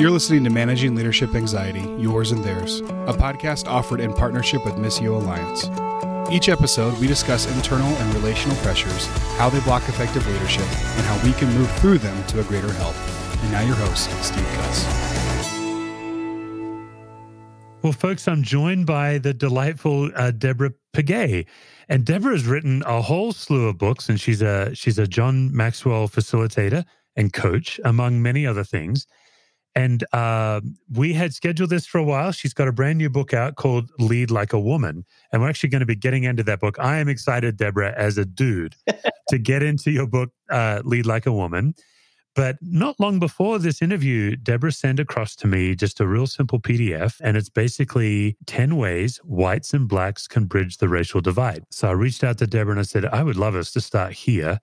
You're listening to Managing Leadership Anxiety, Yours and Theirs, a podcast offered in partnership with Missio Alliance. Each episode, we discuss internal and relational pressures, how they block effective leadership, and how we can move through them to a greater health. And now, your host, Steve Cuss. Well, folks, I'm joined by the delightful uh, Deborah Pegues. And Deborah has written a whole slew of books, and she's a she's a John Maxwell facilitator and coach, among many other things. And uh, we had scheduled this for a while. She's got a brand new book out called Lead Like a Woman. And we're actually going to be getting into that book. I am excited, Deborah, as a dude, to get into your book, uh, Lead Like a Woman. But not long before this interview, Deborah sent across to me just a real simple PDF, and it's basically 10 ways whites and blacks can bridge the racial divide. So I reached out to Deborah and I said, I would love us to start here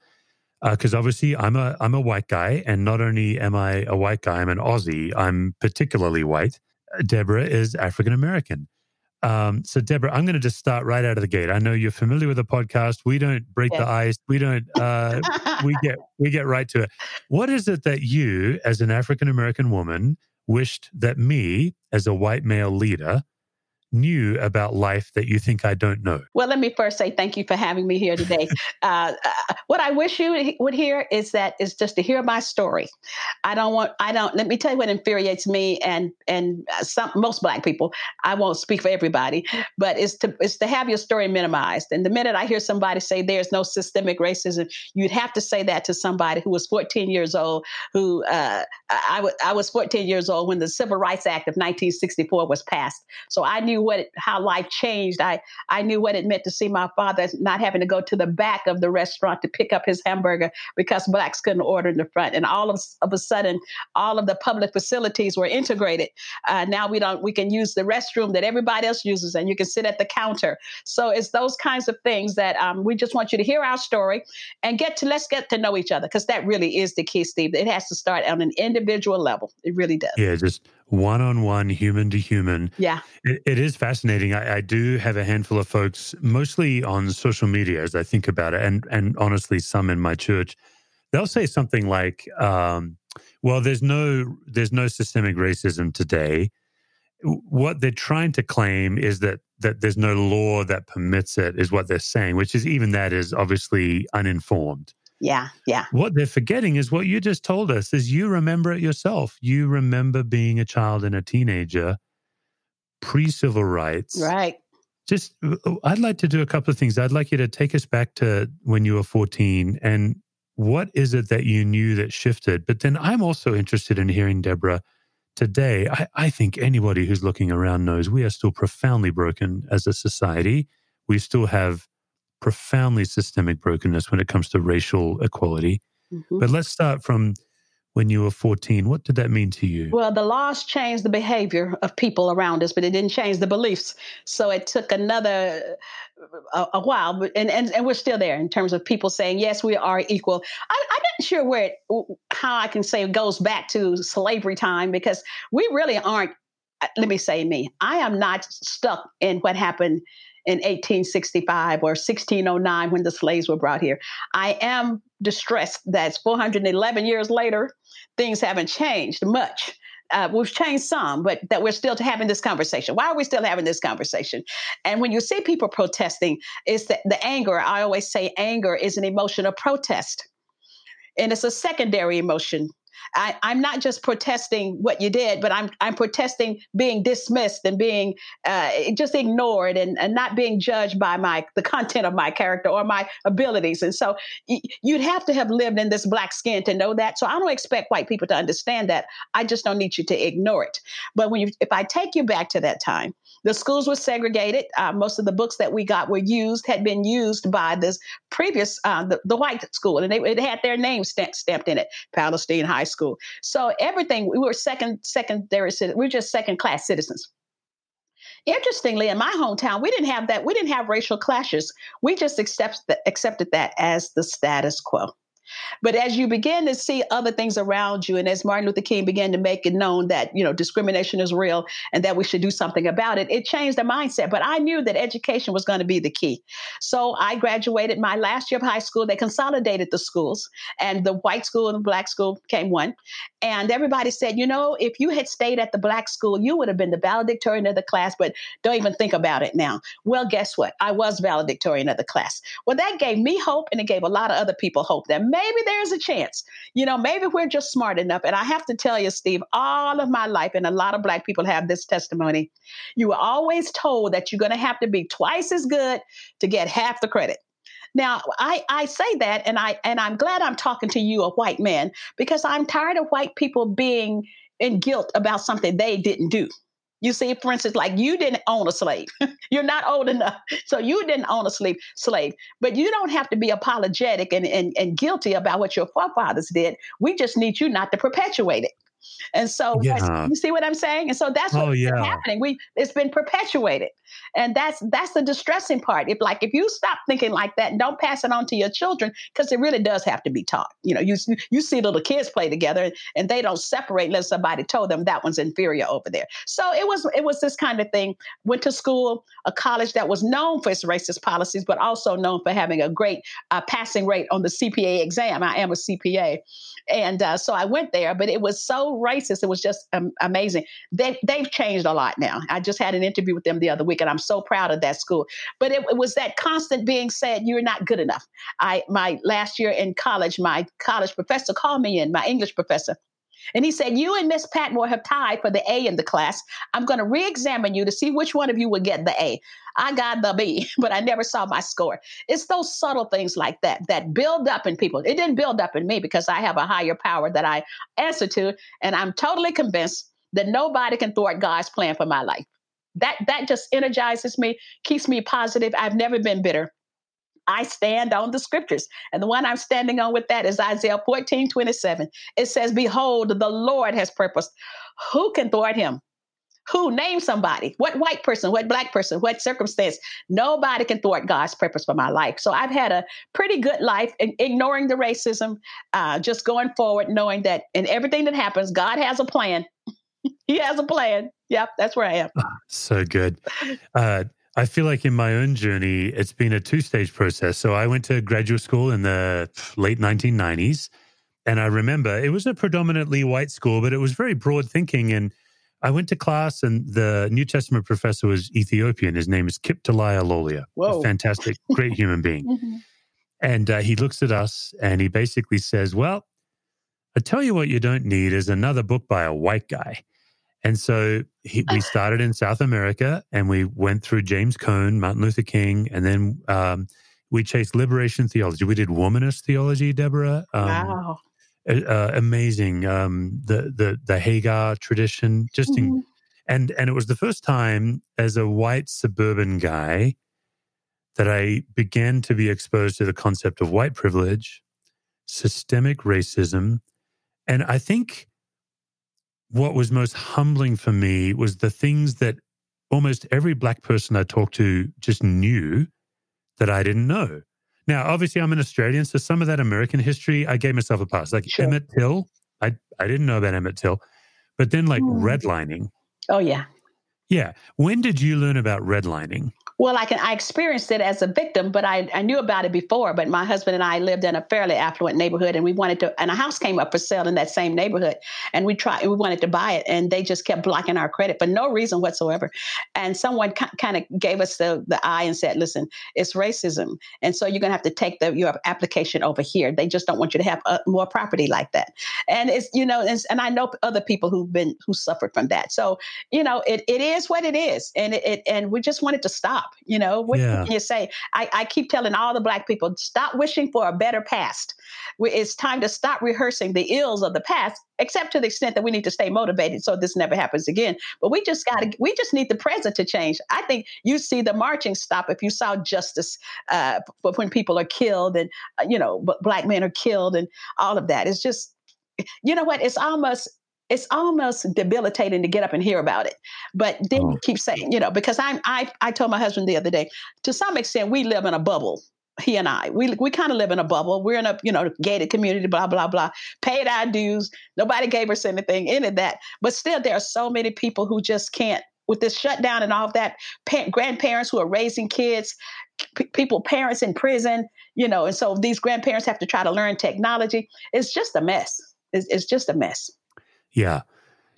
because uh, obviously I'm a I'm a white guy, and not only am I a white guy, I'm an Aussie. I'm particularly white. Deborah is African American. Um, so Deborah, I'm going to just start right out of the gate. I know you're familiar with the podcast. We don't break the ice. We don't. Uh, we get we get right to it. What is it that you, as an African American woman, wished that me, as a white male leader, knew about life that you think I don't know? Well, let me first say thank you for having me here today. uh, uh, what I wish you would hear is that is just to hear my story. I don't want. I don't. Let me tell you what infuriates me and and some most black people. I won't speak for everybody, but it's to it's to have your story minimized. And the minute I hear somebody say there's no systemic racism, you'd have to say that to somebody who was 14 years old. Who uh, I, w- I was 14 years old when the Civil Rights Act of 1964 was passed. So I knew knew what it, how life changed. I I knew what it meant to see my father not having to go to the back of the restaurant to pick up his hamburger because blacks couldn't order in the front. And all of, of a sudden, all of the public facilities were integrated. Uh, now we don't we can use the restroom that everybody else uses, and you can sit at the counter. So it's those kinds of things that um, we just want you to hear our story and get to let's get to know each other because that really is the key, Steve. It has to start on an individual level. It really does. Yeah, just one on one, human to human. Yeah. It, it is fascinating. I, I, do have a handful of folks, mostly on social media, as I think about it, and, and honestly, some in my church. They'll say something like, um, well, there's no there's no systemic racism today. What they're trying to claim is that that there's no law that permits it, is what they're saying, which is even that is obviously uninformed. Yeah, yeah. What they're forgetting is what you just told us is you remember it yourself. You remember being a child and a teenager pre-civil rights. Right. Just uh, uh, I'd like to do a couple of things. I'd like you to take us back to when you were 14 and what is it that you knew that shifted? But then I'm also interested in hearing Deborah today. I, I think anybody who's looking around knows we are still profoundly broken as a society. We still have profoundly systemic brokenness when it comes to racial equality. Mm-hmm. But let's start from when you were 14. What did that mean to you? Well, the laws changed the behavior of people around us, but it didn't change the beliefs. So it took another a, a while, but and, and and we're still there in terms of people saying yes, we are equal. I, I'm not sure where it, how I can say it goes back to slavery time because we really aren't. Uh, let me say me. I am not stuck in what happened in 1865 or 1609 when the slaves were brought here. I am distressed that 411 years later, things haven't changed much. Uh, we've changed some, but that we're still having this conversation. Why are we still having this conversation? And when you see people protesting, it's the, the anger. I always say anger is an emotion of protest. And it's a secondary emotion I, am not just protesting what you did, but I'm I'm protesting being dismissed and being uh, just ignored and, and not being judged by my the content of my character or my abilities. And so y- you'd have to have lived in this black skin to know that. So I don't expect white people to understand that. I just don't need you to ignore it. But when you, if I take you back to that time, the schools were segregated. Uh, most of the books that we got were used, had been used by this previous, uh, the, the, white school, and they, it had their name stamp, stamped in it, Palestine High School. So everything, we were second, secondary, citizens, we were just second class citizens. Interestingly, in my hometown, we didn't have that. We didn't have racial clashes. We just accept, accepted that as the status quo. But as you begin to see other things around you, and as Martin Luther King began to make it known that you know discrimination is real and that we should do something about it, it changed the mindset. But I knew that education was going to be the key. So I graduated my last year of high school. They consolidated the schools, and the white school and the black school became one. And everybody said, you know, if you had stayed at the black school, you would have been the valedictorian of the class. But don't even think about it now. Well, guess what? I was valedictorian of the class. Well, that gave me hope, and it gave a lot of other people hope that maybe there's a chance. You know, maybe we're just smart enough. And I have to tell you, Steve, all of my life, and a lot of Black people have this testimony, you were always told that you're going to have to be twice as good to get half the credit. Now, I, I say that, and I and I'm glad I'm talking to you, a white man, because I'm tired of white people being in guilt about something they didn't do. You see, for instance, like you didn't own a slave. You're not old enough. So you didn't own a slave slave. But you don't have to be apologetic and, and, and guilty about what your forefathers did. We just need you not to perpetuate it. And so yeah. you see what I'm saying? And so that's what's oh, yeah. happening. We it's been perpetuated. And that's that's the distressing part. If like if you stop thinking like that and don't pass it on to your children, because it really does have to be taught. You know, you you see little kids play together and they don't separate unless somebody told them that one's inferior over there. So it was it was this kind of thing. Went to school, a college that was known for its racist policies, but also known for having a great uh, passing rate on the CPA exam. I am a CPA, and uh, so I went there, but it was so racist. It was just um, amazing. They they've changed a lot now. I just had an interview with them the other week, and I'm so proud of that school. But it, it was that constant being said, "You're not good enough." I my last year in college, my college professor called me in, my English professor, and he said, You and Miss Patmore have tied for the A in the class. I'm going to re examine you to see which one of you will get the A. I got the B, but I never saw my score. It's those subtle things like that that build up in people. It didn't build up in me because I have a higher power that I answer to. And I'm totally convinced that nobody can thwart God's plan for my life. That, that just energizes me, keeps me positive. I've never been bitter. I stand on the scriptures. And the one I'm standing on with that is Isaiah 14, 27. It says, Behold, the Lord has purposed. Who can thwart him? Who? Name somebody. What white person, what black person, what circumstance? Nobody can thwart God's purpose for my life. So I've had a pretty good life, ignoring the racism, uh, just going forward, knowing that in everything that happens, God has a plan. he has a plan. Yep, that's where I am. So good. Uh, I feel like in my own journey, it's been a two stage process. So I went to graduate school in the late 1990s. And I remember it was a predominantly white school, but it was very broad thinking. And I went to class, and the New Testament professor was Ethiopian. His name is Kip Delia Lolia. A fantastic, great human being. Mm-hmm. And uh, he looks at us and he basically says, Well, I tell you what, you don't need is another book by a white guy. And so he, we started in South America and we went through James Cone, Martin Luther King, and then um, we chased liberation theology. We did womanist theology, Deborah. Um, wow. Uh, amazing. Um, the, the, the Hagar tradition, just mm-hmm. in, and, and it was the first time as a white suburban guy that I began to be exposed to the concept of white privilege, systemic racism. And I think what was most humbling for me was the things that almost every black person I talked to just knew that I didn't know. Now, obviously, I'm an Australian, so some of that American history, I gave myself a pass. Like sure. Emmett Till, I, I didn't know about Emmett Till. But then, like mm. redlining. Oh, yeah. Yeah. When did you learn about redlining? Well, I can I experienced it as a victim, but I, I knew about it before. But my husband and I lived in a fairly affluent neighborhood, and we wanted to. And a house came up for sale in that same neighborhood, and we tried. We wanted to buy it, and they just kept blocking our credit for no reason whatsoever. And someone k- kind of gave us the the eye and said, "Listen, it's racism, and so you're to have to take the your application over here. They just don't want you to have uh, more property like that." And it's you know, and, and I know other people who've been who suffered from that. So you know, it, it is what it is, and it, it and we just wanted to stop You know, what yeah. can you say? I, I keep telling all the black people, stop wishing for a better past. It's time to stop rehearsing the ills of the past, except to the extent that we need to stay motivated so this never happens again. But we just got to, we just need the present to change. I think you see the marching stop if you saw justice uh, when people are killed and, uh, you know, black men are killed and all of that. It's just, you know what? It's almost it's almost debilitating to get up and hear about it. But then oh. you keep saying, you know, because I'm I I told my husband the other day, to some extent we live in a bubble. he and I. We we kind of live in a bubble. We're in a you know gated community, blah blah blah. Paid our dues. Nobody gave us anything, any of that. But still, there are so many people who just can't. With this shutdown and all of that, pa- grandparents who are raising kids, p- people, parents in prison, you know, and so these grandparents have to try to learn technology. It's just a mess. It's, it's just a mess. Yeah.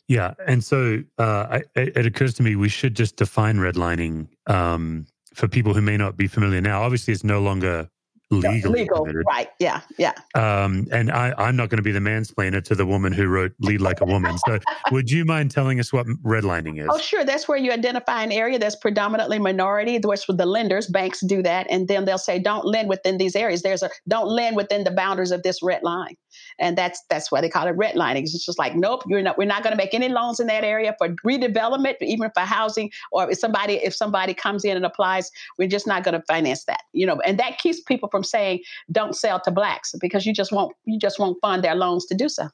Yeah. And so uh, I, it occurs to me we should just define redlining um, for people who may not be familiar now. Obviously, it's no longer legal. Legal, right? Yeah, yeah. Um, and I, I'm not going to be the mansplainer to the woman who wrote "Lead Like a Woman." So, would you mind telling us what redlining is? Oh, sure. That's where you identify an area that's predominantly minority. Which with the lenders, banks do that, and then they'll say, "Don't lend within these areas." There's a don't lend within the boundaries of this red line, and that's that's why they call it redlining. It's just like, nope, you're not. We're not going to make any loans in that area for redevelopment, even for housing, or if somebody if somebody comes in and applies, we're just not going to finance that. You know, and that keeps people from saying don't sell to blacks because you just won't you just won't fund their loans to do so.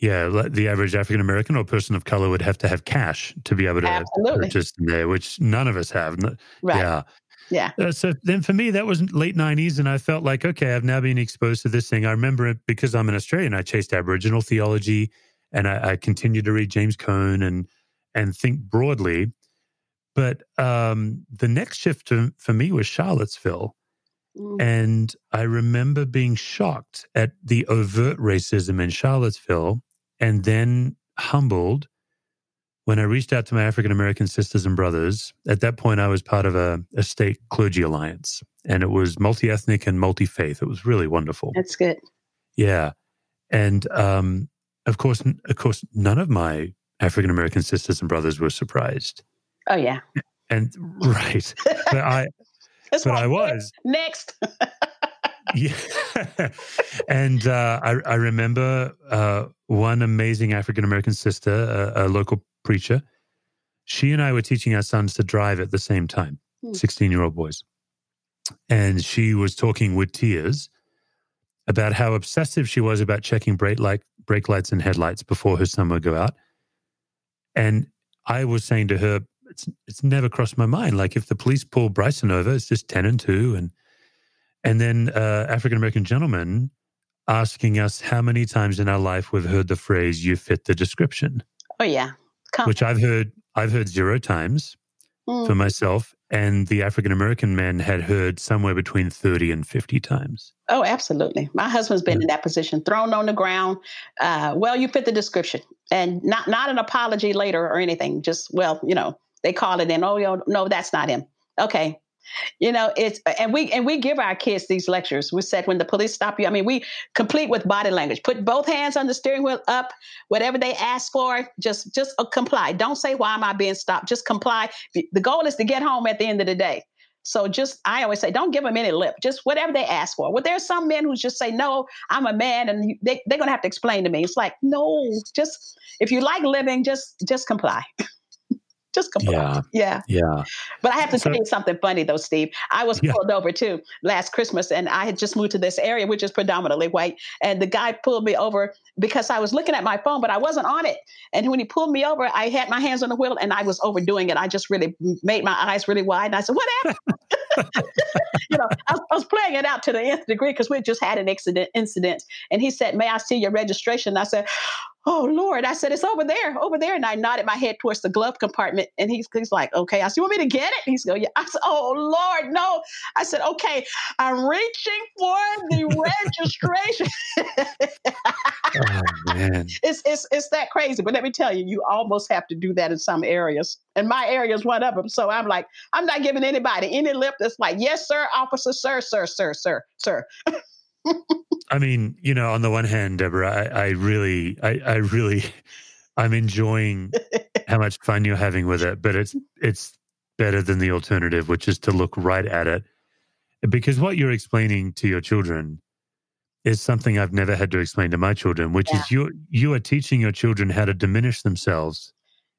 Yeah, the average African American or person of color would have to have cash to be able to Absolutely. purchase there, which none of us have. Right. Yeah. Yeah. Uh, so then for me, that was late 90s. And I felt like, okay, I've now been exposed to this thing. I remember it because I'm an Australian, I chased Aboriginal theology and I, I continued to read James Cone and, and think broadly. But um, the next shift to, for me was Charlottesville. Mm. And I remember being shocked at the overt racism in Charlottesville and then humbled when I reached out to my African American sisters and brothers. At that point, I was part of a, a state clergy alliance, and it was multi ethnic and multi faith. It was really wonderful. That's good. Yeah, and um, of course, of course, none of my African American sisters and brothers were surprised. Oh yeah. And right, but I, That's but I was. next. yeah. and uh, I, I remember uh, one amazing African American sister, a, a, local preacher. She and I were teaching our sons to drive at the same time, Hmm. 16 year old boys. And she was talking with tears about how obsessive she was about checking brake, light, brake lights and headlights before her son would go out. And I was saying to her, it's, it's never crossed my mind. Like if the police pull Bryson over, it's just 10 and 2 and and then uh, African American gentleman asking us how many times in our life we've heard the phrase "you fit the description," Oh yeah. Come. which I've heard I've heard zero times Mm. for myself, and the African American man had heard somewhere between thirty and fifty times. Oh, absolutely. My husband's been Yeah. in that position, thrown on the ground. Uh, well, you fit the description, and not not an apology later or anything. Just well, you know, they call it in. Oh, yo, no, that's not him. Okay, you know it's and we and we give our kids these lectures. We said when the police stop you, I mean, we complete with body language. Put both hands on the steering wheel up. Whatever they ask for, just just uh, comply. Don't say why am I being stopped. Just comply. The goal is to get home at the end of the day. So just, I always say, don't give them any lip. Just whatever they ask for. Well, there's some men who just say, no, I'm a man, and they, they're gonna have to explain to me. It's like, no, just if you like living, just just comply. Just comply. Yeah. Yeah. Yeah, But I have to So- tell you something funny though, Steve. I was Yeah. pulled over too last Christmas, and I had just moved to this area, which is predominantly white. And the guy pulled me over because I was looking at my phone, but I wasn't on it. And when he pulled me over, I had my hands on the wheel, and I was overdoing it. I just really made my eyes really wide, and I said, "What happened?" you know, I, was- I was playing it out to the nth degree because we just had an incident. Incident, and he said, "May I see your registration?" I said. Oh Lord! I said it's over there, over there, and I nodded my head towards the glove compartment, and he's, he's like, "Okay." I said, "You want me to get it?" He's going, "Yeah." I said, "Oh Lord, no!" I said, "Okay, I'm reaching for the registration." oh man, it's it's it's that crazy, but let me tell you, you almost have to do that in some areas, and my area is one of them. So I'm like, I'm not giving anybody any lip. That's like, "Yes, sir, officer, sir, sir, sir, sir, sir." I mean, you know, on the one hand, Deborah, I, I really, I, I really, I'm enjoying how much fun you're having with it, but it's it's better than the alternative, which is to look right at it, because what you're explaining to your children is something I've never had to explain to my children, which is you you are teaching your children how to diminish themselves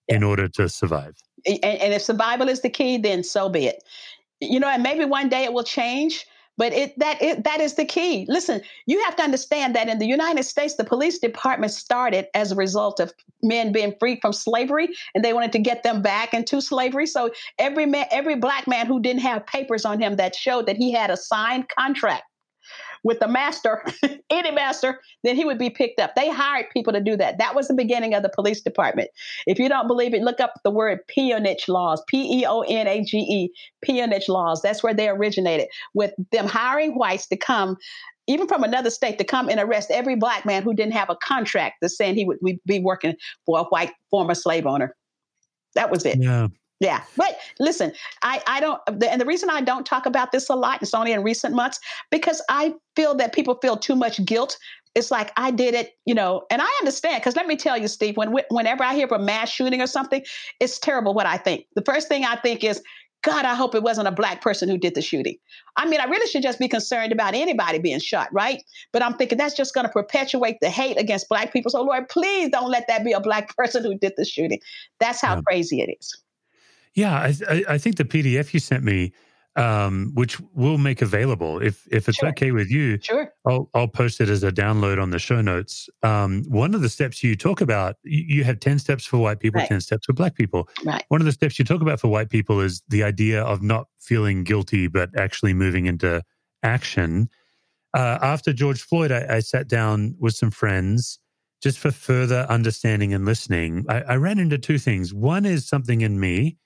in order to survive. and, and if survival is the key, then so be it. You know, and maybe one day it will change. But it that it, that is the key. Listen, you have to understand that in the United States, the police department started as a result of men being freed from slavery, and they wanted to get them back into slavery. So every man, every black man who didn't have papers on him that showed that he had a signed contract with the master, any master, then he would be picked up. They hired people to do that. That was the beginning of the police department. If you don't believe it, look up the word peonage laws, P E O N A G E, peonage laws. That's where they originated, with them hiring whites to come even from another state to come and arrest every black man who didn't have a contract that's saying he would be working for a white former slave owner. That was it. Yeah. Yeah, but listen, I I don't, and the reason I don't talk about this a lot, it's only in recent months, because I feel that people feel too much guilt. It's like I did it, you know, and I understand. Because let me tell you, Steve, when whenever I hear of a mass shooting or something, it's terrible what I think. The first thing I think is, God, I hope it wasn't a black person who did the shooting. I mean, I really should just be concerned about anybody being shot, right? But I'm thinking that's just going to perpetuate the hate against black people. So, Lord, please don't let that be a black person who did the shooting. That's how yeah. crazy it is. Yeah, I, I, think the PDF you sent me, um, which we'll make available if if it's sure. okay with you. Sure. I'll I'll post it as a download on the show notes. Um, one of the steps you talk about, you, you have ten steps for white people, right. ten steps for black people. Right. One of the steps you talk about for white people is the idea of not feeling guilty, but actually moving into action. Uh, after George Floyd, I, I sat down with some friends just for further understanding and listening. I, I ran into two things. One is something in me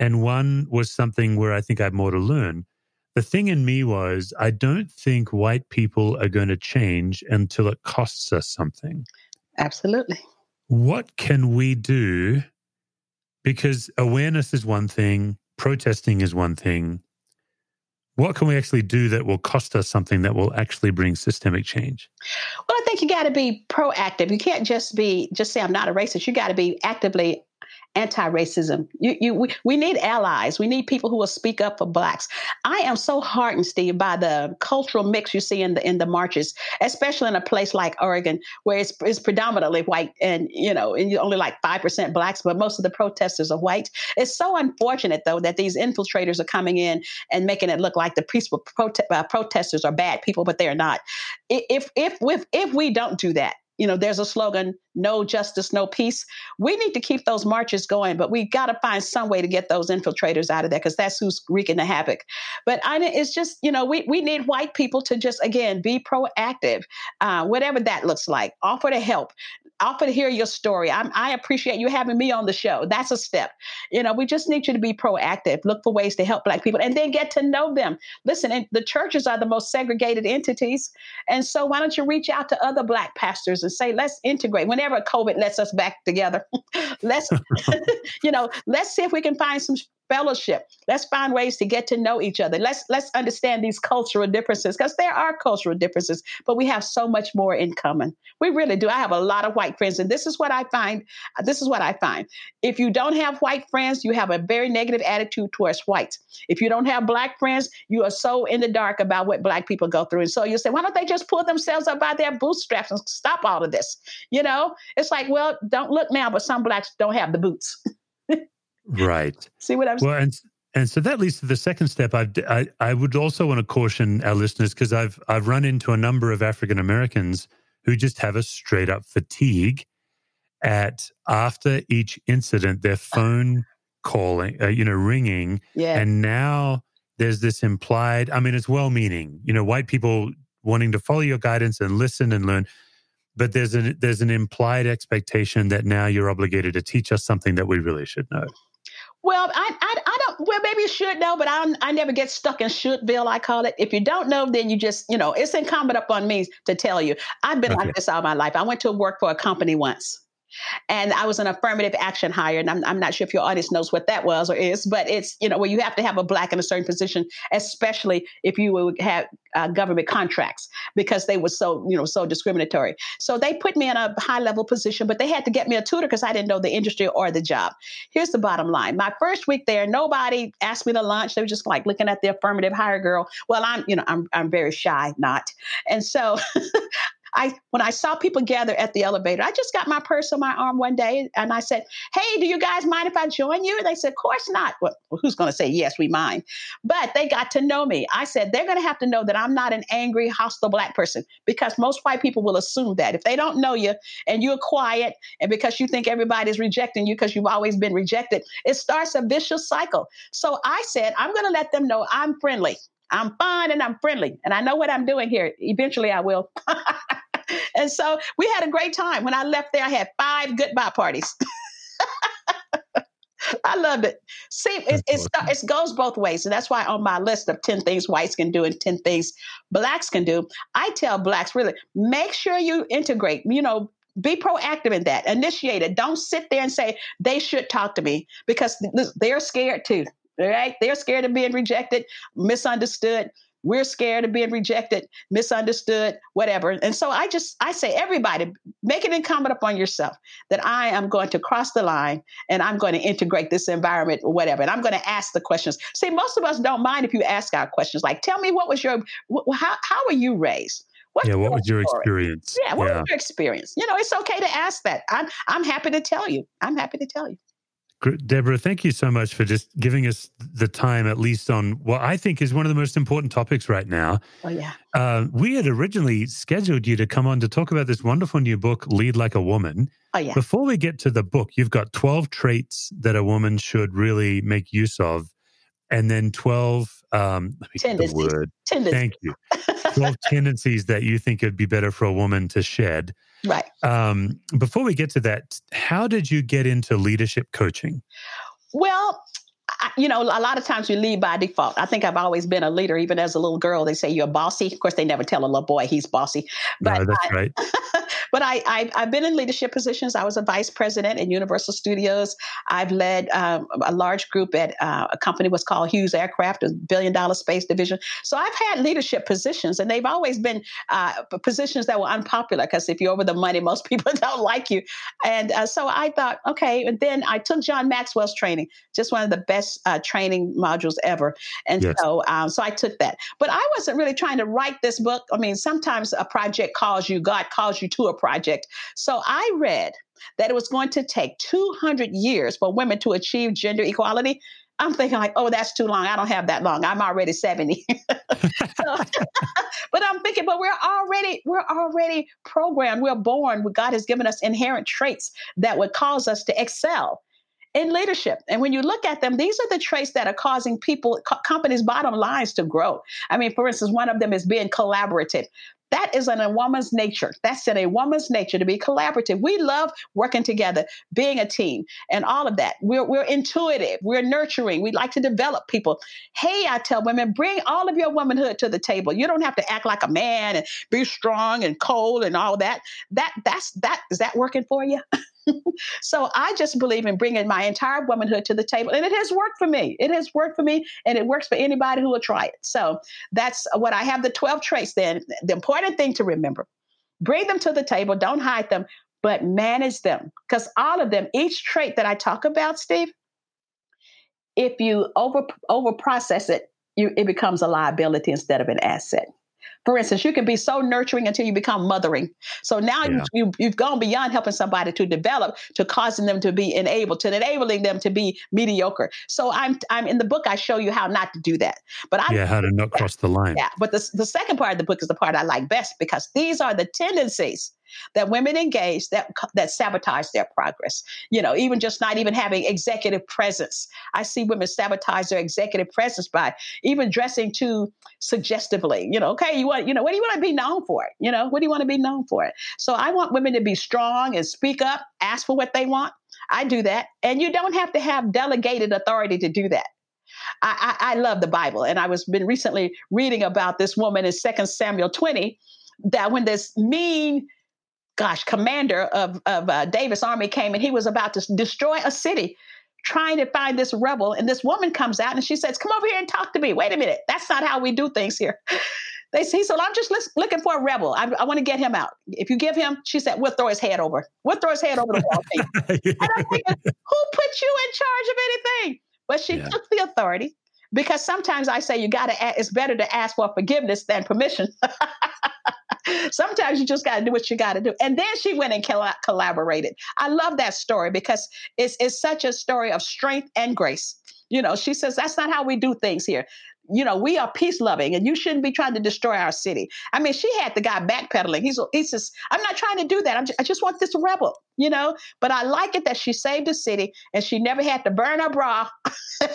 and one was something where I think I have more to learn. The thing in me was, I don't think white people are going to change until it costs us something. Absolutely. What can we do? Because awareness is one thing, protesting is one thing. What can we actually do that will cost us something that will actually bring systemic change? Well, I think you got to be proactive. You can't just be just say I'm not a racist. You got to be actively anti-racism. You, you, we, we need allies. We need people who will speak up for blacks. I am so heartened, Steve, by the cultural mix you see in the in the marches, especially in a place like Oregon, where it's, it's predominantly white and you know, and you only like five percent blacks, but most of the protesters are white. It's so unfortunate though that these infiltrators are coming in and making it look like the peaceful prote- uh, protesters are bad people, but they're not. If if if if we don't do that, you know, there's a slogan, no justice, no peace. We need to keep those marches going, but we got to find some way to get those infiltrators out of there because that's who's wreaking the havoc. But I, it's just, you know, we, we need white people to just, again, be proactive, uh, whatever that looks like, offer to help to hear your story. I'm, i appreciate you having me on the show. That's a step. You know, we just need you to be proactive, look for ways to help Black people, and then get to know them. Listen, the churches are the most segregated entities. And so why don't you reach out to other Black pastors and say, let's integrate. Whenever COVID lets us back together, let's, you know, let's see if we can find some fellowship. Let's find ways to get to know each other. Let's let's understand these cultural differences because there are cultural differences, but we have so much more in common. We really do. I have a lot of white friends, and this is what I find. This is what I find. If you don't have white friends, you have a very negative attitude towards whites. If you don't have black friends, you are so in the dark about what black people go through. And so you say, why don't they just pull themselves up by their bootstraps and stop all of this? You know, it's like, well, don't look now, but some blacks don't have the boots. Right. See what I'm saying? Well, and and so that leads to the second step. I, I, I would also want to caution our listeners because I've I've run into a number of African Americans who just have a straight up fatigue at after each incident, their phone calling, uh, you know, ringing, yeah. and now there's this implied. I mean, it's well meaning, you know, white people wanting to follow your guidance and listen and learn, but there's an there's an implied expectation that now you're obligated to teach us something that we really should know. Well, I, I, I don't. Well, maybe you should know, but I I never get stuck in shouldville. I call it. If you don't know, then you just you know it's incumbent upon me to tell you. I've been okay. like this all my life. I went to work for a company once, and I was an affirmative action hire. And I'm, I'm not sure if your audience knows what that was or is, but it's, you know, where you have to have a black in a certain position, especially if you would have uh, government contracts because they were so, you know, so discriminatory. So they put me in a high level position, but they had to get me a tutor because I didn't know the industry or the job. Here's the bottom line. My first week there, nobody asked me to lunch. They were just like looking at the affirmative hire girl. Well, I'm, you know, I'm, I'm very shy, not. And so I when I saw people gather at the elevator, I just got my purse on my arm one day and I said, Hey, do you guys mind if I join you? And they said, Of course not. Well, who's going to say yes, we mind? But they got to know me. I said, they're going to have to know that I'm not an angry, hostile black person because most white people will assume that. If they don't know you and you're quiet and because you think everybody's rejecting you because you've always been rejected, it starts a vicious cycle. So I said, I'm going to let them know I'm friendly. I'm fun and I'm friendly and I know what I'm doing here. Eventually I will. and so we had a great time. When I left there, I had five goodbye parties. I loved it. See, it, it, it, goes both ways. And that's why on my list of 10 things whites can do and 10 things blacks can do, I tell blacks really make sure you integrate, you know, be proactive in that, initiate it. Don't sit there and say they should talk to me because they're scared too. Right? They're scared of being rejected, misunderstood. We're scared of being rejected, misunderstood, whatever. And so I just I say everybody make it incumbent upon yourself that I am going to cross the line and I'm going to integrate this environment or whatever. And I'm going to ask the questions. See, most of us don't mind if you ask our questions like, "Tell me what was your how how were you raised?" What's yeah, what was your story? experience? Yeah, what yeah. was your experience? You know, it's okay to ask that. I'm I'm happy to tell you. I'm happy to tell you. Deborah, thank you so much for just giving us the time, at least on what I think is one of the most important topics right now. Oh, yeah. Uh, we had originally scheduled you to come on to talk about this wonderful new book, Lead Like a Woman. Oh, yeah. Before we get to the book, you've got 12 traits that a woman should really make use of, and then 12 um, tendencies. The word. Tendencies. Thank you. 12 tendencies that you think it'd be better for a woman to shed. Right. Um, before we get to that, how did you get into leadership coaching? Well, I, you know, a lot of times we lead by default. I think I've always been a leader, even as a little girl. They say you're bossy. Of course, they never tell a little boy he's bossy. But no, that's I, right. but I, I, have been in leadership positions. I was a vice president at Universal Studios. I've led um, a large group at uh, a company was called Hughes Aircraft, a billion dollar space division. So I've had leadership positions, and they've always been uh, positions that were unpopular because if you're over the money, most people don't like you. And uh, so I thought, okay. And then I took John Maxwell's training, just one of the best uh, training modules ever. And yes. so, um, so I took that. But I wasn't really trying to write this book. I mean, sometimes a project calls you, God calls you to a project. So I read that it was going to take 200 years for women to achieve gender equality. I'm thinking like, oh, that's too long. I don't have that long. I'm already 70. so, but I'm thinking, but we're already, we're already programmed. We're born. God has given us inherent traits that would cause us to excel in leadership. And when you look at them, these are the traits that are causing people, co- companies' bottom lines to grow. I mean, for instance, one of them is being collaborative. That is in a woman's nature. That's in a woman's nature to be collaborative. We love working together, being a team, and all of that. We're, we're intuitive, we're nurturing, we like to develop people. Hey, I tell women, bring all of your womanhood to the table. You don't have to act like a man and be strong and cold and all that. That that's that is that working for you? so I just believe in bringing my entire womanhood to the table. And it has worked for me. It has worked for me and it works for anybody who will try it. So that's what I have the 12 traits then. The important thing to remember bring them to the table, don't hide them, but manage them. Because all of them, each trait that I talk about, Steve, if you over over process it, you, it becomes a liability instead of an asset. For instance, you can be so nurturing until you become mothering. So now yeah. you, you, have gone beyond helping somebody to develop to causing them to be enabled, to enabling them to be mediocre. So I'm I'm in the book. I show you how not to do that. But I yeah, how to not cross the line. Yeah, but the the second part of the book is the part I like best because these are the tendencies that women engage that that sabotage their progress. You know, even just not even having executive presence. I see women sabotage their executive presence by even dressing too suggestively. You know, okay, you want, you know, what do you want to be known for? You know, what do you want to be known for? So I want women to be strong and speak up, ask for what they want. I do that. And you don't have to have delegated authority to do that. I, I, I love the Bible. And I was been recently reading about this woman in Second Samuel 20 that when this mean gosh, commander of, of uh, David's army came and he was about to destroy a city trying to find this rebel. And this woman comes out and she says, Come over here and talk to me. Wait a minute. That's not how we do things here. They, he said, I'm just looking for a rebel. I, I want to get him out. If you give him, she said, we'll throw his head over. We'll throw his head over the wall. yeah. And I'm thinking, who put you in charge of anything? But she yeah. took the authority because sometimes I say you got to. It's better to ask for forgiveness than permission. sometimes you just got to do what you got to do. And then she went and collaborated. I love that story because it's it's such a story of strength and grace. You know, she says that's not how we do things here you know, we are peace loving and you shouldn't be trying to destroy our city. I mean, she had the guy backpedaling. He's, he says, I'm not trying to do that. Just, i just want this rebel, you know, but I like it that she saved the city and she never had to burn her bra.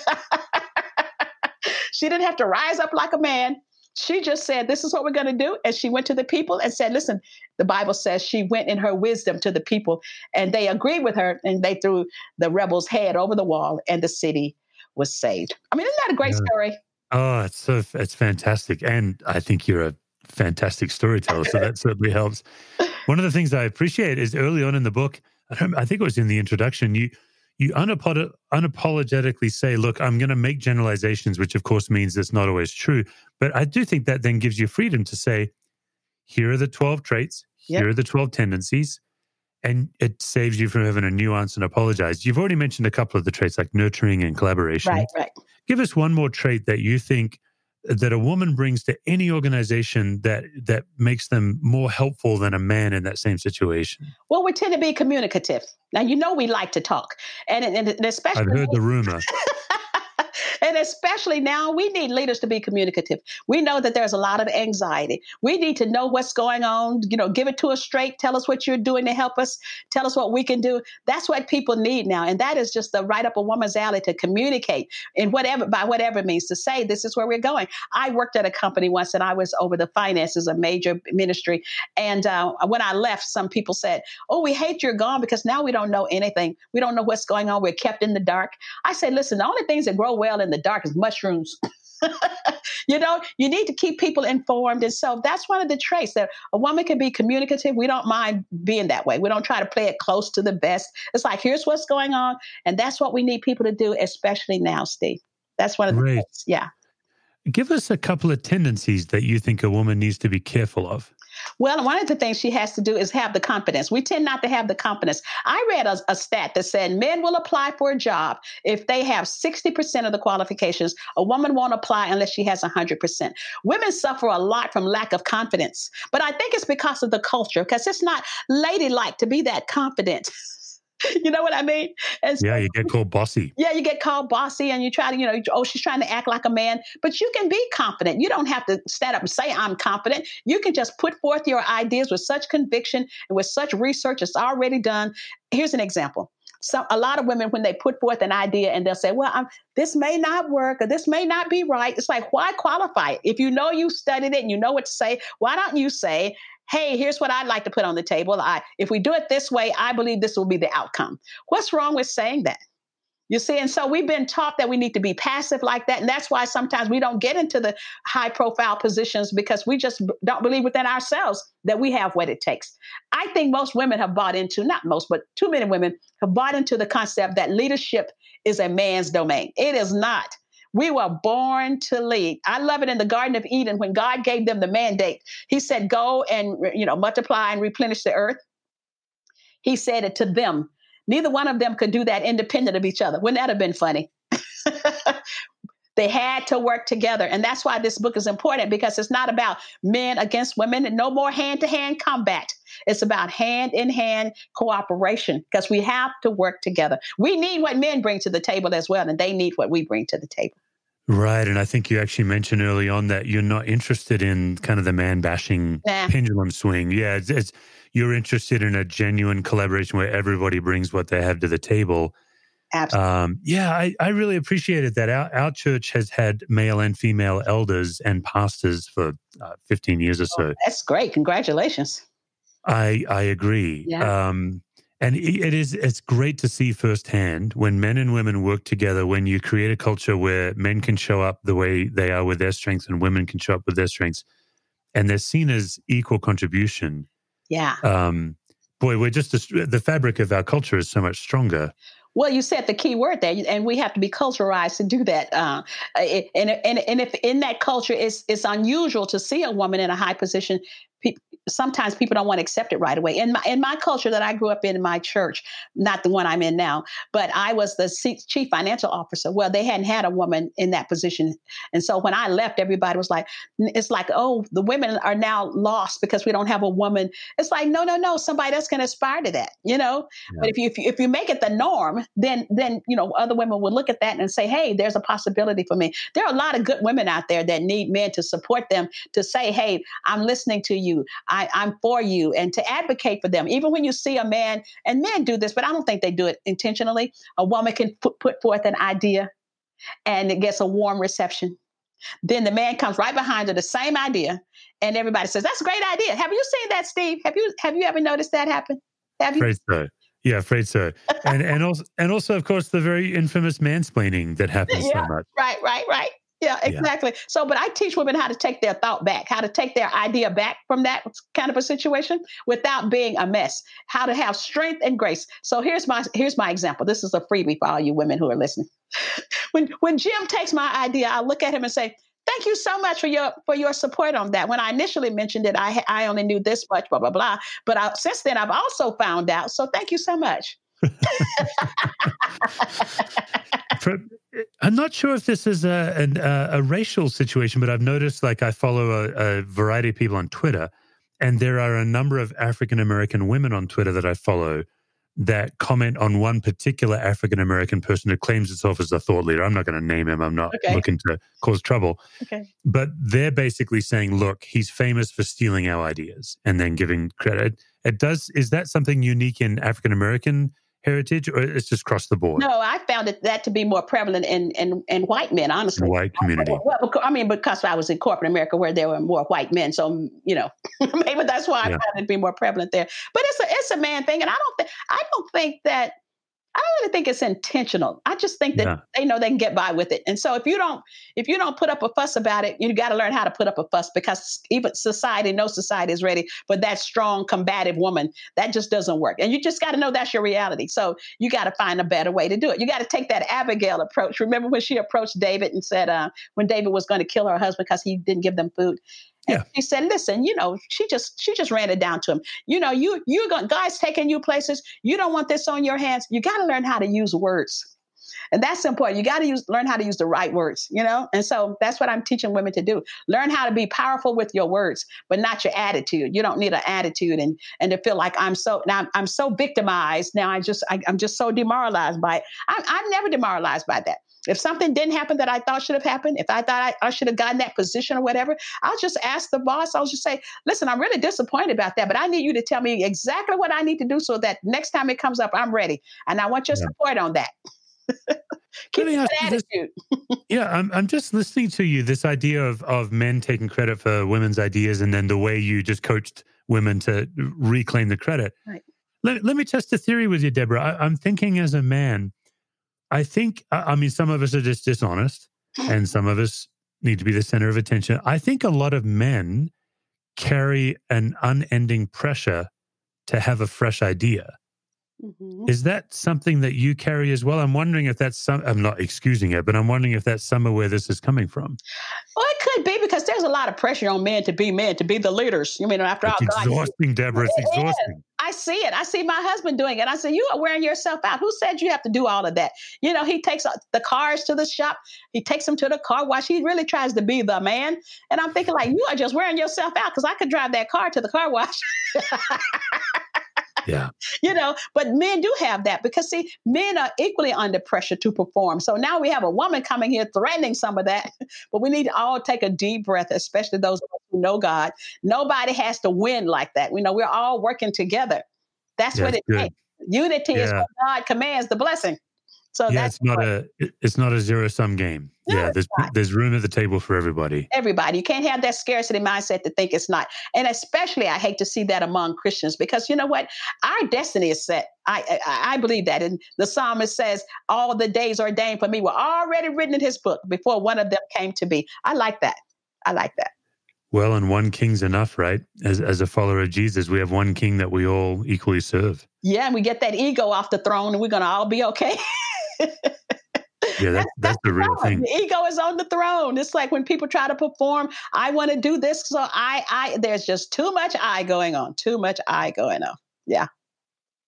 she didn't have to rise up like a man. She just said, This is what we're going to do. And she went to the people and said, Listen, the Bible says she went in her wisdom to the people and they agreed with her and they threw the rebels' head over the wall and the city was saved. I mean, isn't that a great yeah. story? Oh, it's so it's fantastic, and I think you're a fantastic storyteller, so that certainly helps. One of the things I appreciate is early on in the book, I, I think it was in the introduction, you you unapod- unapologetically say, "Look, I'm going to make generalizations," which of course means it's not always true, but I do think that then gives you freedom to say, "Here are the 12 traits. Here yep. are the 12 tendencies." and it saves you from having to nuance and apologize. You've already mentioned a couple of the traits like nurturing and collaboration. Right, right. Give us one more trait that you think that a woman brings to any organization that that makes them more helpful than a man in that same situation? Well, we tend to be communicative. Now you know we like to talk, and, and especially I've heard the rumor. And especially now, we need leaders to be communicative. We know that there's a lot of anxiety. We need to know what's going on, you know, give it to us straight, tell us what you're doing to help us, tell us what we can do. That's what people need now. And that is just the right up a woman's alley to communicate in whatever, by whatever means to say, this is where we're going. I worked at a company once and I was over the finances, a major ministry. And uh, when I left, some people said, Oh, we hate you're gone because now we don't know anything. We don't know what's going on. We're kept in the dark. I said, Listen, the only things that grow well in in the dark as mushrooms. you know, you need to keep people informed. And so that's one of the traits that a woman can be communicative. We don't mind being that way. We don't try to play it close to the best. It's like, here's what's going on. And that's what we need people to do, especially now, Steve. That's one of the traits. Yeah. Give us a couple of tendencies that you think a woman needs to be careful of. Well, one of the things she has to do is have the confidence. We tend not to have the confidence. I read a, a stat that said men will apply for a job if they have 60% of the qualifications. A woman won't apply unless she has 100%. Women suffer a lot from lack of confidence, but I think it's because of the culture, because it's not ladylike to be that confident. you know what I mean? And so, yeah, you get called bossy. Yeah, you get called bossy, and you try to, you know, oh, she's trying to act like a man, but you can be confident. You don't have to stand up and say, I'm confident. You can just put forth your ideas with such conviction and with such research it's already done. Here's an example. So a lot of women, when they put forth an idea and they'll say, well, I'm, this may not work or this may not be right. It's like, why qualify it? If you know you studied it and you know what to say, why don't you say, hey, here's what I'd like to put on the table. I, if we do it this way, I believe this will be the outcome. What's wrong with saying that? You see, and so we've been taught that we need to be passive like that. And that's why sometimes we don't get into the high profile positions because we just don't believe within ourselves that we have what it takes. I think most women have bought into, not most, but too many women have bought into the concept that leadership is a man's domain. It is not. We were born to lead. I love it in the Garden of Eden when God gave them the mandate. He said, Go and you know, multiply and replenish the earth. He said it to them. Neither one of them could do that independent of each other. Wouldn't that have been funny? they had to work together. And that's why this book is important because it's not about men against women and no more hand to hand combat. It's about hand in hand cooperation because we have to work together. We need what men bring to the table as well, and they need what we bring to the table. Right. And I think you actually mentioned early on that you're not interested in kind of the man bashing nah. pendulum swing. Yeah. It's, it's, you're interested in a genuine collaboration where everybody brings what they have to the table. Absolutely. Um, yeah, I, I really appreciated that. Our, our church has had male and female elders and pastors for uh, 15 years or so. Oh, that's great. Congratulations. I I agree. Yeah. Um, and it is it's great to see firsthand when men and women work together when you create a culture where men can show up the way they are with their strengths and women can show up with their strengths and they're seen as equal contribution yeah um boy we're just the fabric of our culture is so much stronger well, you said the key word there, and we have to be culturalized to do that. Uh, and, and, and if in that culture it's, it's unusual to see a woman in a high position, sometimes people don't want to accept it right away. In my in my culture that I grew up in, in my church, not the one I'm in now, but I was the chief financial officer. Well, they hadn't had a woman in that position, and so when I left, everybody was like, "It's like, oh, the women are now lost because we don't have a woman." It's like, no, no, no. Somebody else can aspire to that, you know. Yeah. But if you, if you if you make it the norm, then then you know other women would look at that and say, "Hey, there's a possibility for me." There are a lot of good women out there that need men to support them to say, "Hey, I'm listening to you. I, I'm for you," and to advocate for them. Even when you see a man, and men do this, but I don't think they do it intentionally. A woman can put, put forth an idea, and it gets a warm reception. Then the man comes right behind her, the same idea, and everybody says, "That's a great idea." Have you seen that, Steve? Have you have you ever noticed that happen? Have you? Afraid so. Yeah, afraid so. And and also and also, of course, the very infamous mansplaining that happens yeah, so much. Right, right, right. Yeah, exactly. Yeah. So, but I teach women how to take their thought back, how to take their idea back from that kind of a situation without being a mess. How to have strength and grace. So here's my here's my example. This is a freebie for all you women who are listening. when when Jim takes my idea, I look at him and say, "Thank you so much for your for your support on that." When I initially mentioned it, I I only knew this much, blah blah blah. But I, since then, I've also found out. So thank you so much. I'm not sure if this is a, a, a racial situation, but I've noticed like I follow a, a, variety of people on Twitter, and there are a number of African American women on Twitter that I follow that comment on one particular African American person who claims itself as a thought leader. I'm not going to name him. I'm not okay. looking to cause trouble. Okay. But they're basically saying, look, he's famous for stealing our ideas and then giving credit. It does. Is that something unique in African American heritage, or it's just across the board? No, I found it, that to be more prevalent in in, in white men, honestly. White community. Well, I mean, because I was in corporate America where there were more white men, so you know, maybe that's why I found it to be more prevalent there. But it's a it's a man thing, and I don't think I don't think that I don't really think it's intentional. I just think that yeah. they know they can get by with it. And so if you don't if you don't put up a fuss about it, you got to learn how to put up a fuss because even society, no society is ready for that strong combative woman. That just doesn't work. And you just got to know that's your reality. So you got to find a better way to do it. You got to take that Abigail approach. Remember when she approached David and said uh, when David was going to kill her husband because he didn't give them food. Yeah. She said, "Listen, you know, she just she just ran it down to him. You know, you you got guys taking you places. You don't want this on your hands. You got to learn how to use words." And that's important. You got to use learn how to use the right words, you know? And so that's what I'm teaching women to do. Learn how to be powerful with your words, but not your attitude. You don't need an attitude and and to feel like I'm so now I'm, I'm so victimized. Now I just I, am just so demoralized by it. I, I'm never demoralized by that. If something didn't happen that I thought should have happened, if I thought I, I, should have gotten that position or whatever, I'll just ask the boss. I'll just say, listen, I'm really disappointed about that, but I need you to tell me exactly what I need to do so that next time it comes up, I'm ready. And I want your yeah. support on that. Keep that attitude. yeah, I'm, I'm just listening to you. This idea of, of men taking credit for women's ideas and then the way you just coached women to reclaim the credit. Right. Let, let me test a theory with you, Deborah. I, I'm thinking as a man, I think, I mean, some of us are just dishonest and some of us need to be the center of attention. I think a lot of men carry an unending pressure to have a fresh idea. Mm-hmm. Is that something that you carry as well? I'm wondering if that's some, I'm not excusing it, but I'm wondering if that's some of where this is coming from. Well, it could be because there's a lot of pressure on men to be men, to be the leaders. You mean, after all, it's all, exhausting, God, Deborah. It's it exhausting. Is. I see it. I see my husband doing it. I say, You are wearing yourself out. Who said you have to do all of that? You know, he takes uh, the cars to the shop, he takes them to the car wash. He really tries to be the man. And I'm thinking, like, you are just wearing yourself out because I could drive that car to the car wash. Yeah. you know, but men do have that because see, men are equally under pressure to perform. So now we have a woman coming here threatening some of that, but we need to all take a deep breath, especially those who know God. Nobody has to win like that. We know we're all working together. That's yeah, what it takes. Unity yeah. is what God commands the blessing. So yeah, it's not a it's not a zero sum game. No, yeah, there's not. there's room at the table for everybody. Everybody. You can't have that scarcity mindset to think it's not. And especially I hate to see that among Christians because you know what? Our destiny is set. I I, I believe that. And the psalmist says, All the days ordained for me were already written in his book before one of them came to be. I like that. I like that. Well, and one king's enough, right? As as a follower of Jesus, we have one king that we all equally serve. Yeah, and we get that ego off the throne and we're gonna all be okay. Yeah, that's, that's, the real thing. The ego is on the throne. It's like when people try to perform, I want to do this. So I, I, there's just too much I going on, too much I going on. Yeah.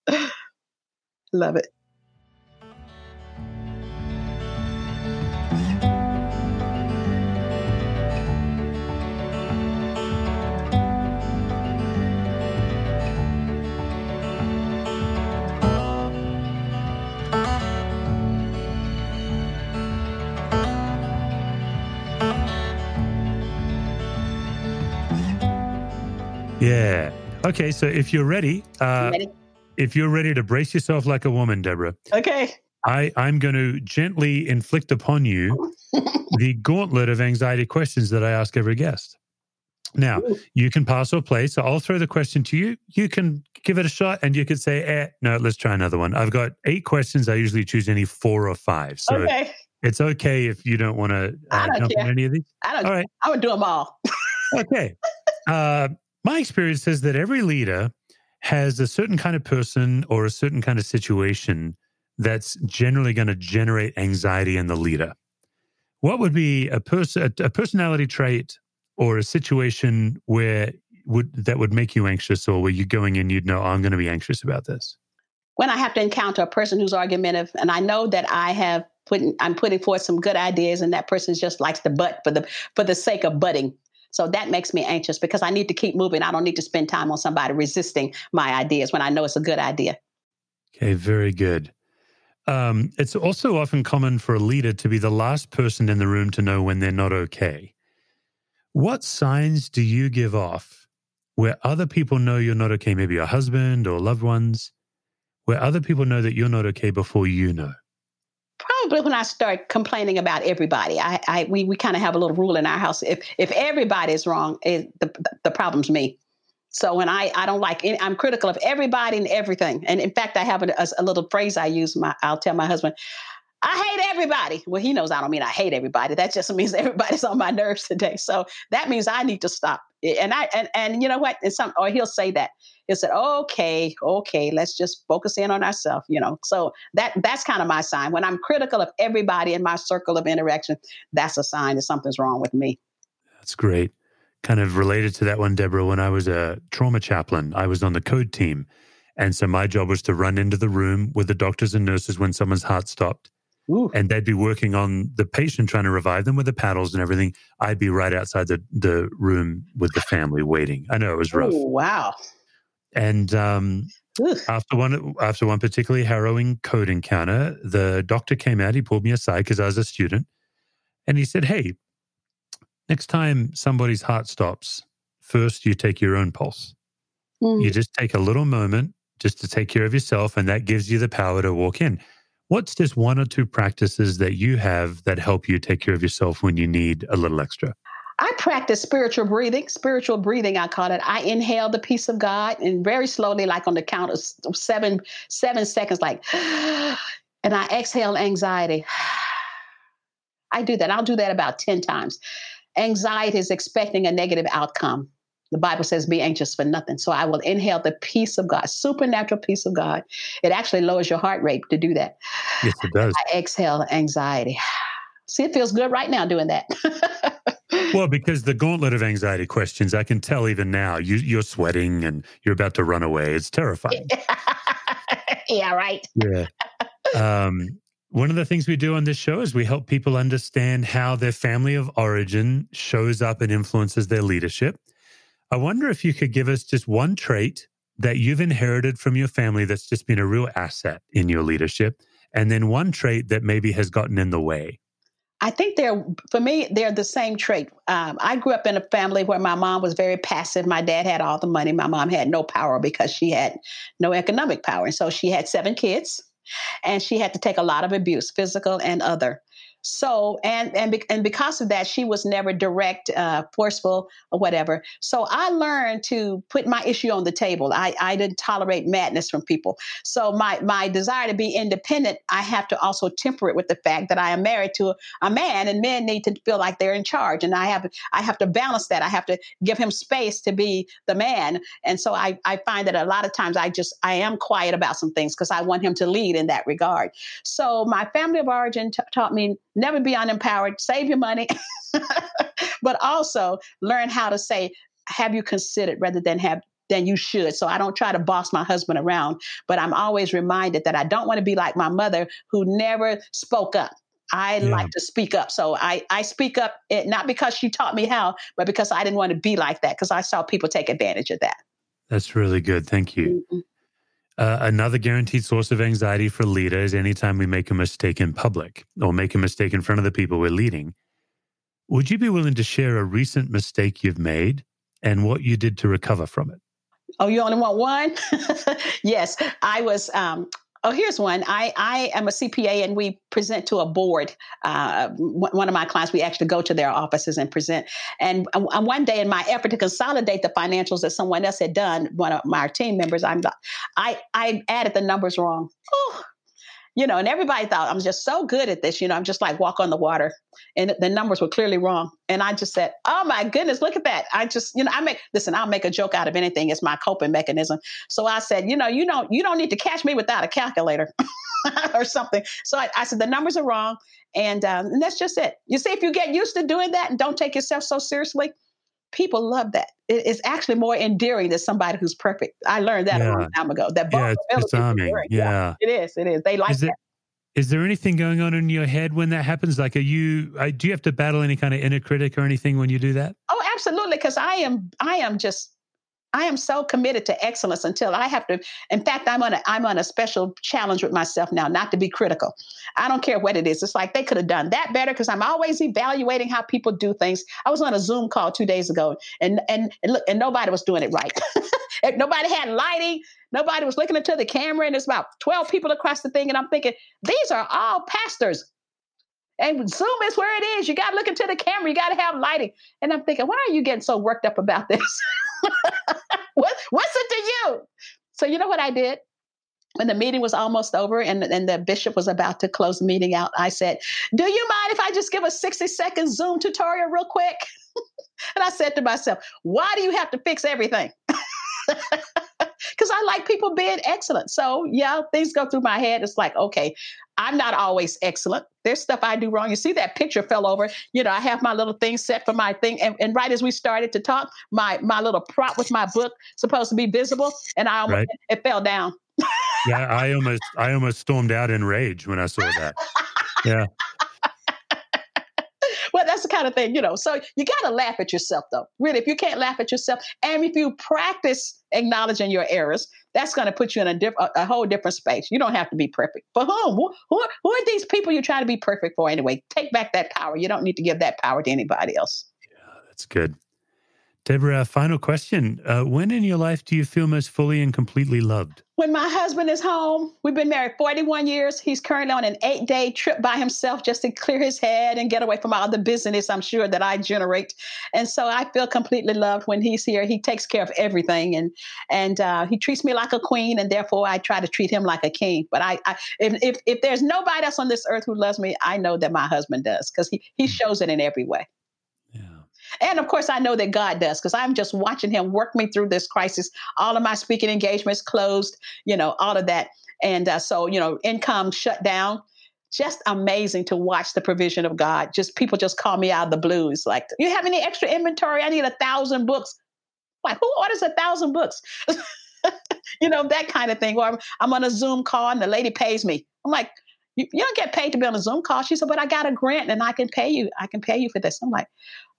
Love it. Yeah. Okay. So if you're ready, uh, ready? if you're ready to brace yourself like a woman, Deborah, Okay. I, I'm going to gently inflict upon you the gauntlet of anxiety questions that I ask every guest. Now, Ooh. you can pass or play. So I'll throw the question to you. You can give it a shot and you could say, eh, no, let's try another one. I've got eight questions. I usually choose any four or five. So okay. it's okay if you don't want to I uh, jump care. on any of these. I don't, All right. Going to do them all. Okay. uh, my experience says that every leader has a certain kind of person or a certain kind of situation that's generally going to generate anxiety in the leader. What would be a person a personality trait or a situation where would that would make you anxious or where you're going in you'd know I'm going to be anxious about this? when I have to encounter a person who's argumentative, and I know that I have put, I'm putting forth some good ideas, and that person just likes to butt for the for the sake of butting. So that makes me anxious because I need to keep moving. I don't need to spend time on somebody resisting my ideas when I know it's a good idea. Okay, very good. Um, it's also often common for a leader to be the last person in the room to know when they're not okay. What signs do you give off where other people know you're not okay? Maybe your husband or loved ones, where other people know that you're not okay before you know. Probably when I start complaining about everybody, I, I we, we kind of have a little rule in our house. If if everybody is wrong, it, the the problem's me. So when I I don't like any, I'm critical of everybody and everything. And in fact, I have a, a, a little phrase I use. My I'll tell my husband, I hate everybody. Well, he knows I don't mean I hate everybody. That just means everybody's on my nerves today. So that means I need to stop. And I and and you know what? And some or he'll say that. He'll say, okay, okay, let's just focus in on ourselves, you know. So that that's kind of my sign. When I'm critical of everybody in my circle of interaction, that's a sign that something's wrong with me. That's great. Kind of related to that one, Deborah, when I was a trauma chaplain, I was on the code team. And so my job was to run into the room with the doctors and nurses when someone's heart stopped. Ooh. And they'd be working on the patient, trying to revive them with the paddles and everything. I'd be right outside the, the room with the family waiting. I know it was rough. Ooh, wow. And um, after one after one particularly harrowing code encounter, the doctor came out. He pulled me aside because I was a student, and he said, "Hey, next time somebody's heart stops, first you take your own pulse. Mm. You just take a little moment just to take care of yourself, and that gives you the power to walk in." What's just one or two practices that you have that help you take care of yourself when you need a little extra? I practice spiritual breathing. Spiritual breathing, I call it. I inhale the peace of God and very slowly, like on the count of seven, seven seconds, like, and I exhale anxiety. I do that. I'll do that about 10 times. Anxiety is expecting a negative outcome. The Bible says, be anxious for nothing. So I will inhale the peace of God, supernatural peace of God. It actually lowers your heart rate to do that. Yes, it does. I exhale anxiety. See, it feels good right now doing that. Well, because the gauntlet of anxiety questions, I can tell even now, you, you're sweating and you're about to run away. It's terrifying. yeah, right. Yeah. Um, one of the things we do on this show is we help people understand how their family of origin shows up and influences their leadership. I wonder if you could give us just one trait that you've inherited from your family that's just been a real asset in your leadership, and then one trait that maybe has gotten in the way. I think they're, for me, they're the same trait. Um, I grew up in a family where my mom was very passive. My dad had all the money. My mom had no power because she had no economic power. And so she had seven kids and she had to take a lot of abuse, physical and other. So and and be, and because of that, she was never direct, uh, forceful, or whatever. So I learned to put my issue on the table. I I didn't tolerate madness from people. So my my desire to be independent, I have to also temper it with the fact that I am married to a man, and men need to feel like they're in charge, and I have I have to balance that. I have to give him space to be the man, and so I I find that a lot of times I just I am quiet about some things because I want him to lead in that regard. So my family of origin t- taught me never be unempowered, save your money, but also learn how to say, have you considered rather than have than you should. So I don't try to boss my husband around, but I'm always reminded that I don't want to be like my mother who never spoke up. I yeah. like to speak up. So I, I speak up, it, not because she taught me how, but because I didn't want to be like that because I saw people take advantage of that. That's really good. Thank you. Mm-hmm. Uh, another guaranteed source of anxiety for leaders anytime we make a mistake in public or make a mistake in front of the people we're leading. Would you be willing to share a recent mistake you've made and what you did to recover from it? Oh, you only want one? yes, I was. Um, Oh, here's one. I, I am a CPA and we present to a board. Uh, one of my clients, we actually go to their offices and present. And one day, in my effort to consolidate the financials that someone else had done, one of my team members, I'm, I, I added the numbers wrong. Oh, you know, and everybody thought I'm just so good at this. You know, I'm just like walk on the water, and the numbers were clearly wrong. And I just said, "Oh my goodness, look at that!" I just, you know, I make listen. I'll make a joke out of anything. It's my coping mechanism. So I said, you know, you don't, you don't need to catch me without a calculator or something. So I, I, said the numbers are wrong, and um, and that's just it. You see, if you get used to doing that and don't take yourself so seriously, people love that. it's actually more endearing than somebody who's perfect. I learned that yeah. a long time ago. That yeah, it's disarming. Yeah. yeah. it is. It is. They like is that. Is there anything going on in your head when that happens? Like, are you? Uh, do you have to battle any kind of inner critic or anything when you do that? Oh, absolutely. Because I am. I am just I am so committed to excellence until I have to. In fact, I'm on a I'm on a special challenge with myself now, not to be critical. I don't care what it is. It's like they could have done that better because I'm always evaluating how people do things. I was on a Zoom call two days ago, and and and look, and nobody was doing it right. nobody had lighting. Nobody was looking into the camera, and there's about 12 people across the thing. And I'm thinking, these are all pastors. And Zoom is where it is. You got to look into the camera. You got to have lighting. And I'm thinking, why are you getting so worked up about this? what, what's it to you? So you know what I did? When the meeting was almost over and, and the bishop was about to close the meeting out, I said, Do you mind if I just give a 60 second Zoom tutorial real quick? and I said to myself, Why do you have to fix everything? because I like people being excellent. So yeah, things go through my head. It's like, okay, I'm not always excellent. There's stuff I do wrong. You see that picture fell over. You know, I have my little thing set for my thing. And, and right as we started to talk, my my little prop with my book supposed to be visible, and I almost right. it fell down. yeah, I almost I almost stormed out in rage when I saw that. Yeah. well, that's the kind of thing, you know. So you got to laugh at yourself, though. Really, if you can't laugh at yourself, and if you practice acknowledging your errors, that's going to put you in a, diff- a, whole different space. You don't have to be perfect. For whom? Who, who, who are these people you're trying to be perfect for anyway? Take back that power. You don't need to give that power to anybody else. Yeah, that's good. Deborah, final question. Uh, when in your life do you feel most fully and completely loved? When my husband is home. We've been married 41 years. He's currently on an eight day trip by himself just to clear his head and get away from all the business I'm sure that I generate. And so I feel completely loved when he's here. He takes care of everything and and uh, he treats me like a queen, and therefore I try to treat him like a king. But I, I if, if, if there's nobody else on this earth who loves me, I know that my husband does because he, he hmm. shows it in every way. And of course, I know that God does because I'm just watching Him work me through this crisis. All of my speaking engagements closed, you know, all of that. And uh, so, you know, income shut down. Just amazing to watch the provision of God. Just people just call me out of the blues. Like, you have any extra inventory? I need a thousand books. Like, who orders a thousand books? you know, that kind of thing. Or I'm, I'm on a Zoom call and the lady pays me. I'm like, you, you don't get paid to be on a Zoom call. She said, but I got a grant and I can pay you. I can pay you for this. I'm like,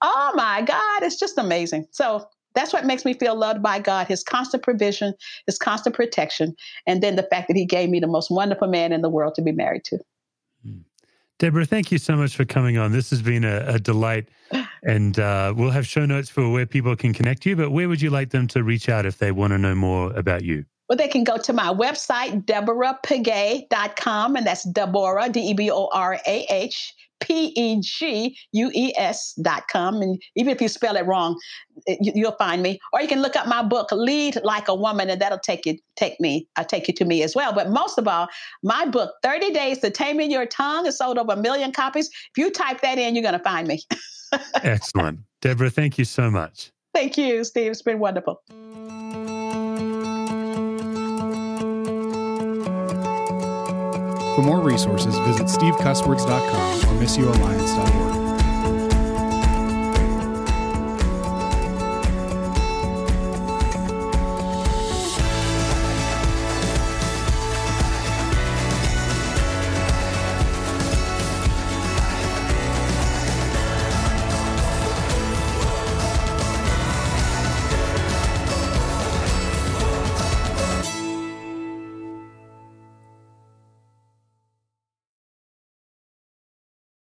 oh my God, it's just amazing. So that's what makes me feel loved by God his constant provision, his constant protection, and then the fact that he gave me the most wonderful man in the world to be married to. Hmm. Deborah, thank you so much for coming on. This has been a, a delight. And uh, we'll have show notes for where people can connect you, but where would you like them to reach out if they want to know more about you? Well, they can go to my website, deborahpegues.com, and that's Deborah, D E B O R A H, P E G U E S dot com. And even if you spell it wrong, you, will find me. Or you can look up my book, Lead Like a Woman, and that'll take you take me, uh, take you to me as well. But most of all, my book, 30 Days to Taming Your Tongue, is sold over a million copies. If you type that in, you're going to find me. Excellent. Deborah, thank you so much. Thank you, Steve. It's been wonderful. For more resources, visit stevecuswords.com or missioalliance.org.